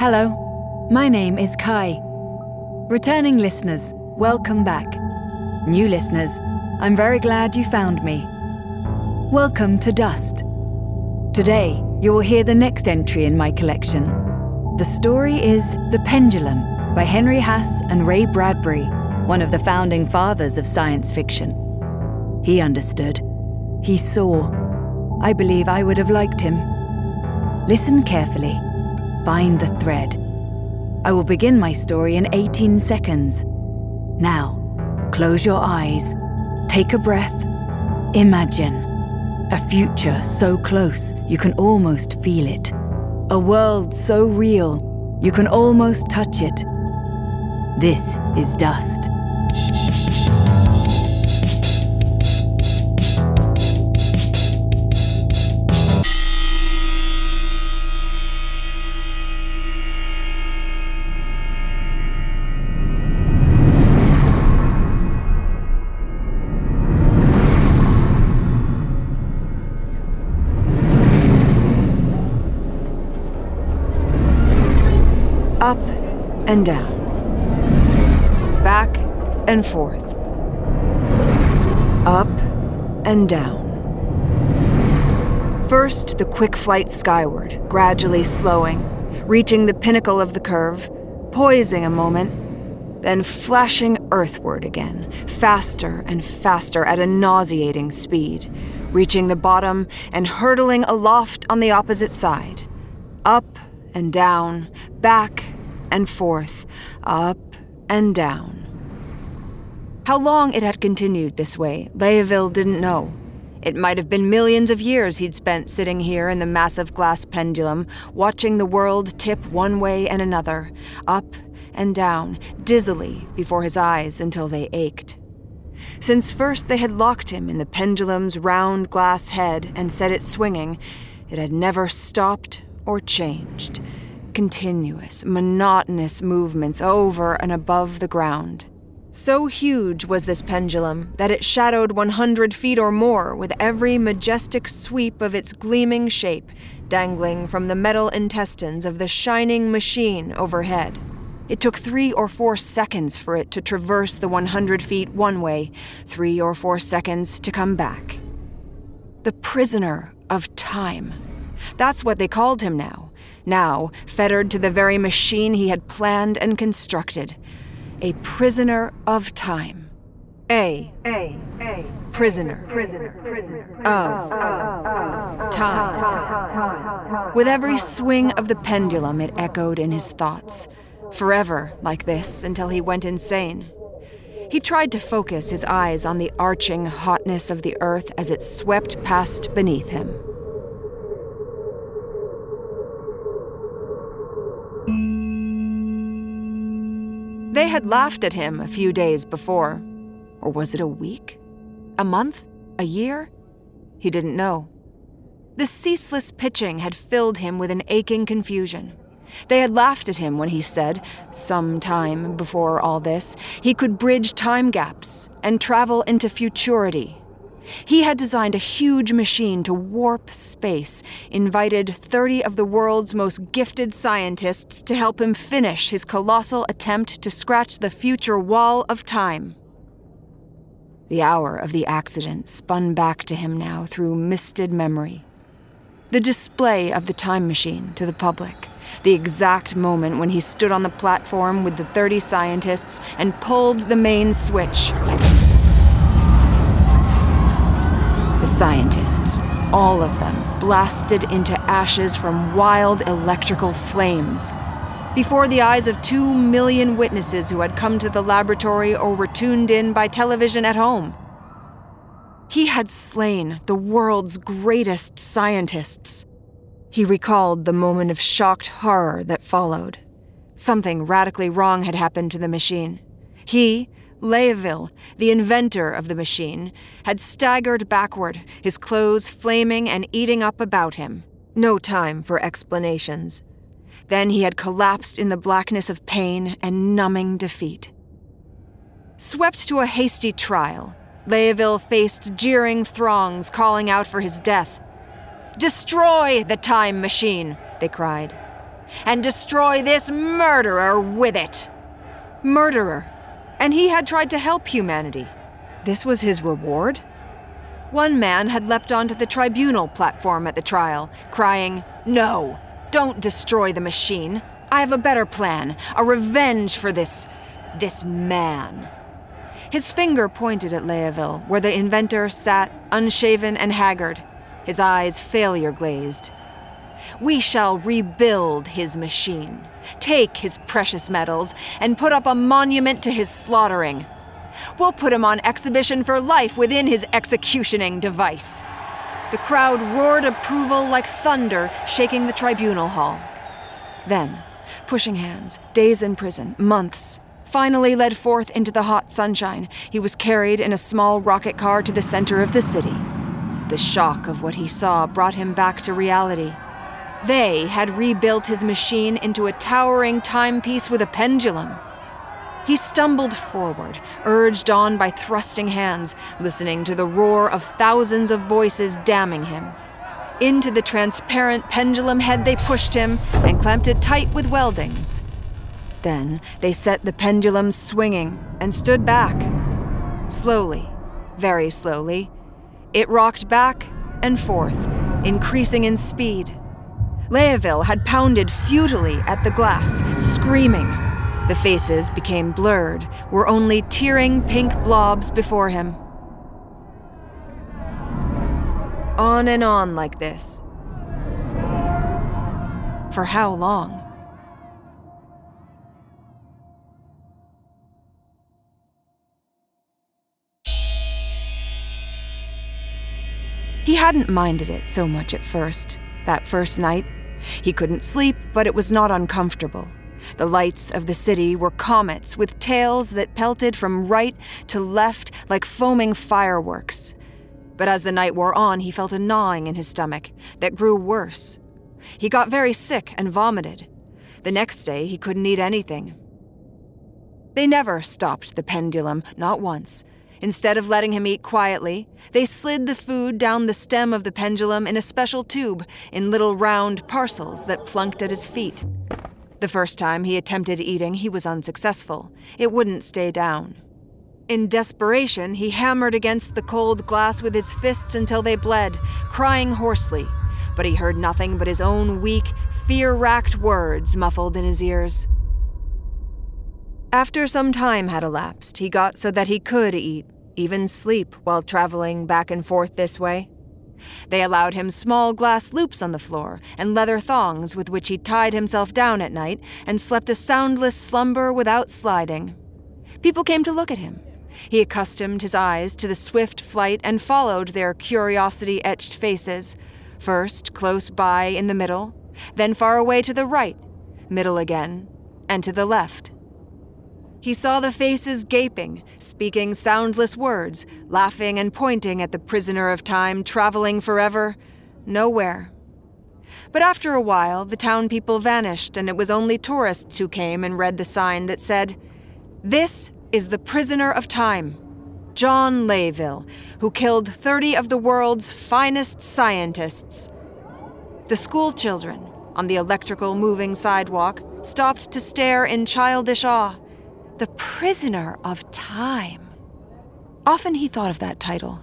Hello, my name is Kai. Returning listeners, welcome back. New listeners, I'm very glad you found me. Welcome to Dust. Today, you will hear the next entry in my collection. The story is The Pendulum by Henry Hasse and Ray Bradbury, one of the founding fathers of science fiction. He understood. He saw. I believe I would have liked him. Listen carefully. Find the thread. I will begin my story in 18 seconds. Now, close your eyes, take a breath, imagine. A future so close you can almost feel it. A world so real you can almost touch it. This is dust. And down. Back and forth. Up and down. First, the quick flight skyward, gradually slowing, reaching the pinnacle of the curve, poising a moment, then flashing earthward again, faster and faster at a nauseating speed, reaching the bottom and hurtling aloft on the opposite side. Up and down, back and forth, up and down. How long it had continued this way, Leaville didn't know. It might have been millions of years he'd spent sitting here in the massive glass pendulum, watching the world tip one way and another, up and down, dizzily before his eyes until they ached. Since first they had locked him in the pendulum's round glass head and set it swinging, it had never stopped or changed. Continuous, monotonous movements over and above the ground. So huge was this pendulum that it shadowed 100 feet or more with every majestic sweep of its gleaming shape dangling from the metal intestines of the shining machine overhead. It took three or four seconds for it to traverse the 100 feet one way, three or four seconds to come back. The prisoner of time. That's what they called him now. Now, fettered to the very machine he had planned and constructed. A prisoner of time. A. A. A. Prisoner. Prisoner. Of. Time. With every swing of the pendulum, it echoed in his thoughts. Forever like this until he went insane. He tried to focus his eyes on the arching hotness of the earth as it swept past beneath him. They had laughed at him a few days before. Or was it a week? A month? A year? He didn't know. The ceaseless pitching had filled him with an aching confusion. They had laughed at him when he said, some time before all this, he could bridge time gaps and travel into futurity he had designed a huge machine to warp space, invited 30 of the world's most gifted scientists to help him finish his colossal attempt to scratch the future wall of time. The hour of the accident spun back to him now through misted memory. The display of the time machine to the public, the exact moment when he stood on the platform with the 30 scientists and pulled the main switch. Scientists, all of them, blasted into ashes from wild electrical flames. Before the eyes of two million witnesses who had come to the laboratory or were tuned in by television at home. He had slain the world's greatest scientists. He recalled the moment of shocked horror that followed. Something radically wrong had happened to the machine. He, Leaville, the inventor of the machine, had staggered backward, his clothes flaming and eating up about him. No time for explanations. Then he had collapsed in the blackness of pain and numbing defeat. Swept to a hasty trial, Leaville faced jeering throngs calling out for his death. Destroy the time machine, they cried. and destroy this murderer with it. Murderer. And he had tried to help humanity. This was his reward? One man had leapt onto the tribunal platform at the trial, crying, No, don't destroy the machine. I have a better plan, a revenge for this. this man. His finger pointed at Leaville, where the inventor sat, unshaven and haggard, his eyes failure glazed. We shall rebuild his machine, take his precious metals, and put up a monument to his slaughtering. We'll put him on exhibition for life within his executioning device. The crowd roared approval like thunder shaking the tribunal hall. Then, pushing hands, days in prison, months, finally led forth into the hot sunshine, he was carried in a small rocket car to the center of the city. The shock of what he saw brought him back to reality. They had rebuilt his machine into a towering timepiece with a pendulum. He stumbled forward, urged on by thrusting hands, listening to the roar of thousands of voices damning him. Into the transparent pendulum head they pushed him and clamped it tight with weldings. Then they set the pendulum swinging and stood back. Slowly, very slowly, it rocked back and forth, increasing in speed. Leaville had pounded futilely at the glass, screaming. The faces became blurred, were only tearing pink blobs before him. On and on like this. For how long? He hadn't minded it so much at first, that first night. He couldn't sleep, but it was not uncomfortable. The lights of the city were comets with tails that pelted from right to left like foaming fireworks. But as the night wore on, he felt a gnawing in his stomach that grew worse. He got very sick and vomited. The next day, he couldn't eat anything. They never stopped the pendulum, not once. Instead of letting him eat quietly, they slid the food down the stem of the pendulum in a special tube in little round parcels that plunked at his feet. The first time he attempted eating, he was unsuccessful. It wouldn't stay down. In desperation, he hammered against the cold glass with his fists until they bled, crying hoarsely. But he heard nothing but his own weak, fear racked words muffled in his ears. After some time had elapsed, he got so that he could eat, even sleep, while traveling back and forth this way. They allowed him small glass loops on the floor and leather thongs with which he tied himself down at night and slept a soundless slumber without sliding. People came to look at him. He accustomed his eyes to the swift flight and followed their curiosity etched faces, first close by in the middle, then far away to the right, middle again, and to the left. He saw the faces gaping, speaking soundless words, laughing and pointing at the prisoner of time traveling forever, nowhere. But after a while, the town people vanished, and it was only tourists who came and read the sign that said, This is the prisoner of time, John Leaville, who killed 30 of the world's finest scientists. The schoolchildren, on the electrical moving sidewalk, stopped to stare in childish awe the Prisoner of Time. Often he thought of that title.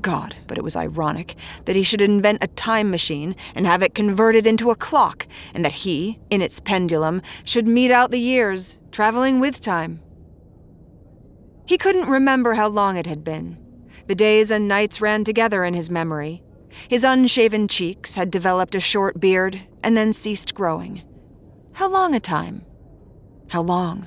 God, but it was ironic that he should invent a time machine and have it converted into a clock, and that he, in its pendulum, should mete out the years, traveling with time. He couldn't remember how long it had been. The days and nights ran together in his memory. His unshaven cheeks had developed a short beard and then ceased growing. How long a time? How long?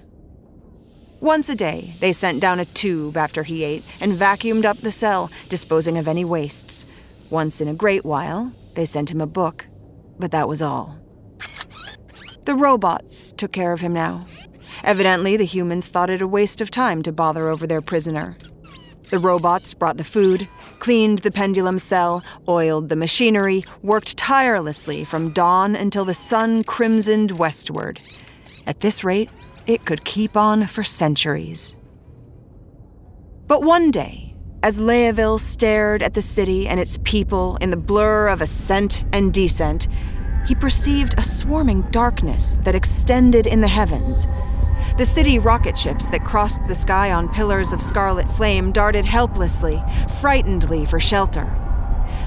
Once a day, they sent down a tube after he ate and vacuumed up the cell, disposing of any wastes. Once in a great while, they sent him a book, but that was all. The robots took care of him now. Evidently, the humans thought it a waste of time to bother over their prisoner. The robots brought the food, cleaned the pendulum cell, oiled the machinery, worked tirelessly from dawn until the sun crimsoned westward. At this rate, it could keep on for centuries. But one day, as Leaville stared at the city and its people in the blur of ascent and descent, he perceived a swarming darkness that extended in the heavens. The city rocket ships that crossed the sky on pillars of scarlet flame darted helplessly, frightenedly for shelter.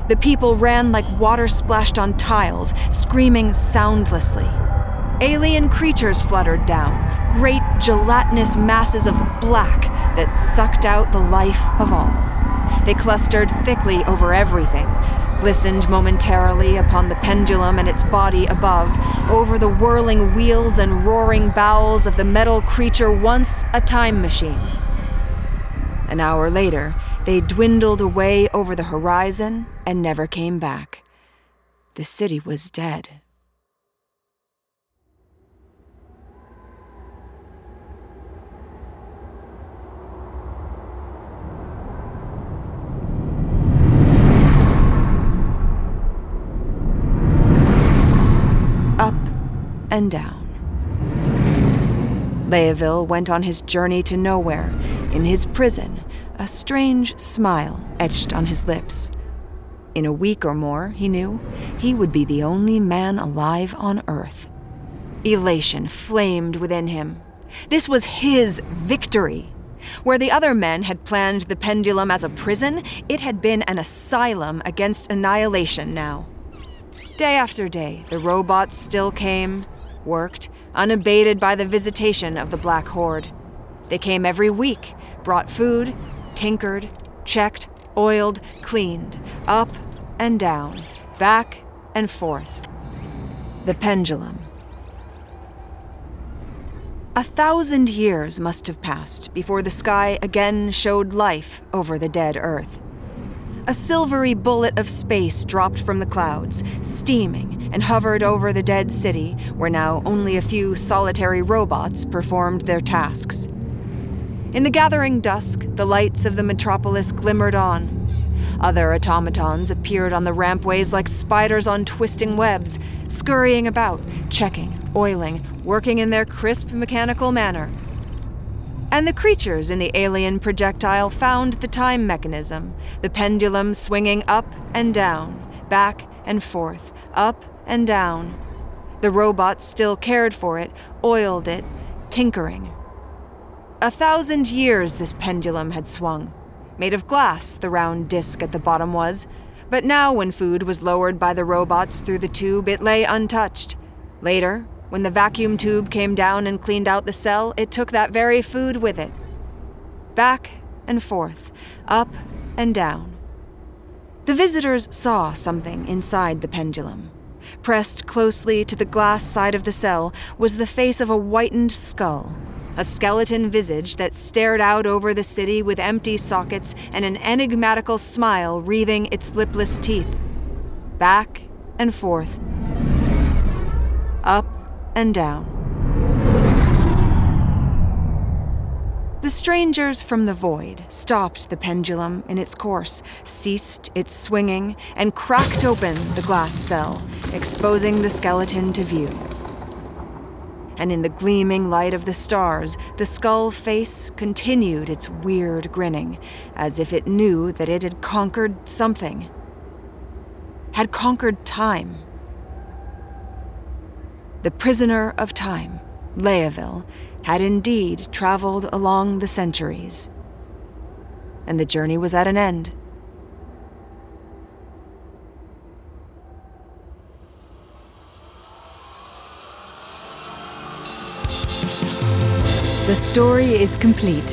The people ran like water splashed on tiles, screaming soundlessly. Alien creatures fluttered down, great gelatinous masses of black that sucked out the life of all. They clustered thickly over everything, glistened momentarily upon the pendulum and its body above, over the whirling wheels and roaring bowels of the metal creature once a time machine. An hour later, they dwindled away over the horizon and never came back. The city was dead. Up and down. Leaville went on his journey to nowhere, in his prison, a strange smile etched on his lips. In a week or more, he knew, he would be the only man alive on Earth. Elation flamed within him. This was his victory. Where the other men had planned the pendulum as a prison, it had been an asylum against annihilation now. Day after day, the robots still came, worked, unabated by the visitation of the Black Horde. They came every week, brought food, tinkered, checked, oiled, cleaned, up and down, back and forth. The pendulum. A thousand years must have passed before the sky again showed life over the dead Earth. A silvery bullet of space dropped from the clouds, steaming, and hovered over the dead city, where now only a few solitary robots performed their tasks. In the gathering dusk, the lights of the metropolis glimmered on. Other automatons appeared on the rampways like spiders on twisting webs, scurrying about, checking, oiling, working in their crisp mechanical manner. And the creatures in the alien projectile found the time mechanism, the pendulum swinging up and down, back and forth, up and down. The robots still cared for it, oiled it, tinkering. A thousand years this pendulum had swung. Made of glass, the round disc at the bottom was. But now, when food was lowered by the robots through the tube, it lay untouched. Later, when the vacuum tube came down and cleaned out the cell, it took that very food with it. Back and forth, up and down. The visitors saw something inside the pendulum. Pressed closely to the glass side of the cell was the face of a whitened skull, a skeleton visage that stared out over the city with empty sockets and an enigmatical smile wreathing its lipless teeth. Back and forth, up and down. The strangers from the void stopped the pendulum in its course, ceased its swinging, and cracked open the glass cell, exposing the skeleton to view. And in the gleaming light of the stars, the skull face continued its weird grinning, as if it knew that it had conquered something. Had conquered time. The prisoner of time, Leaville, had indeed traveled along the centuries. And the journey was at an end. The story is complete,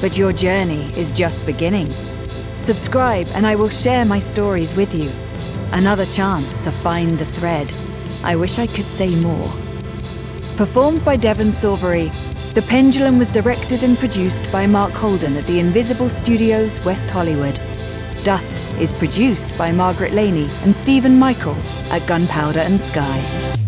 but your journey is just beginning. Subscribe, and I will share my stories with you. Another chance to find the thread. I wish I could say more. Performed by Devon Sorvari, The Pendulum was directed and produced by Mark Holden at the Invisible Studios, West Hollywood. Dust is produced by Margaret Laney and Stephen Michael at Gunpowder and Sky.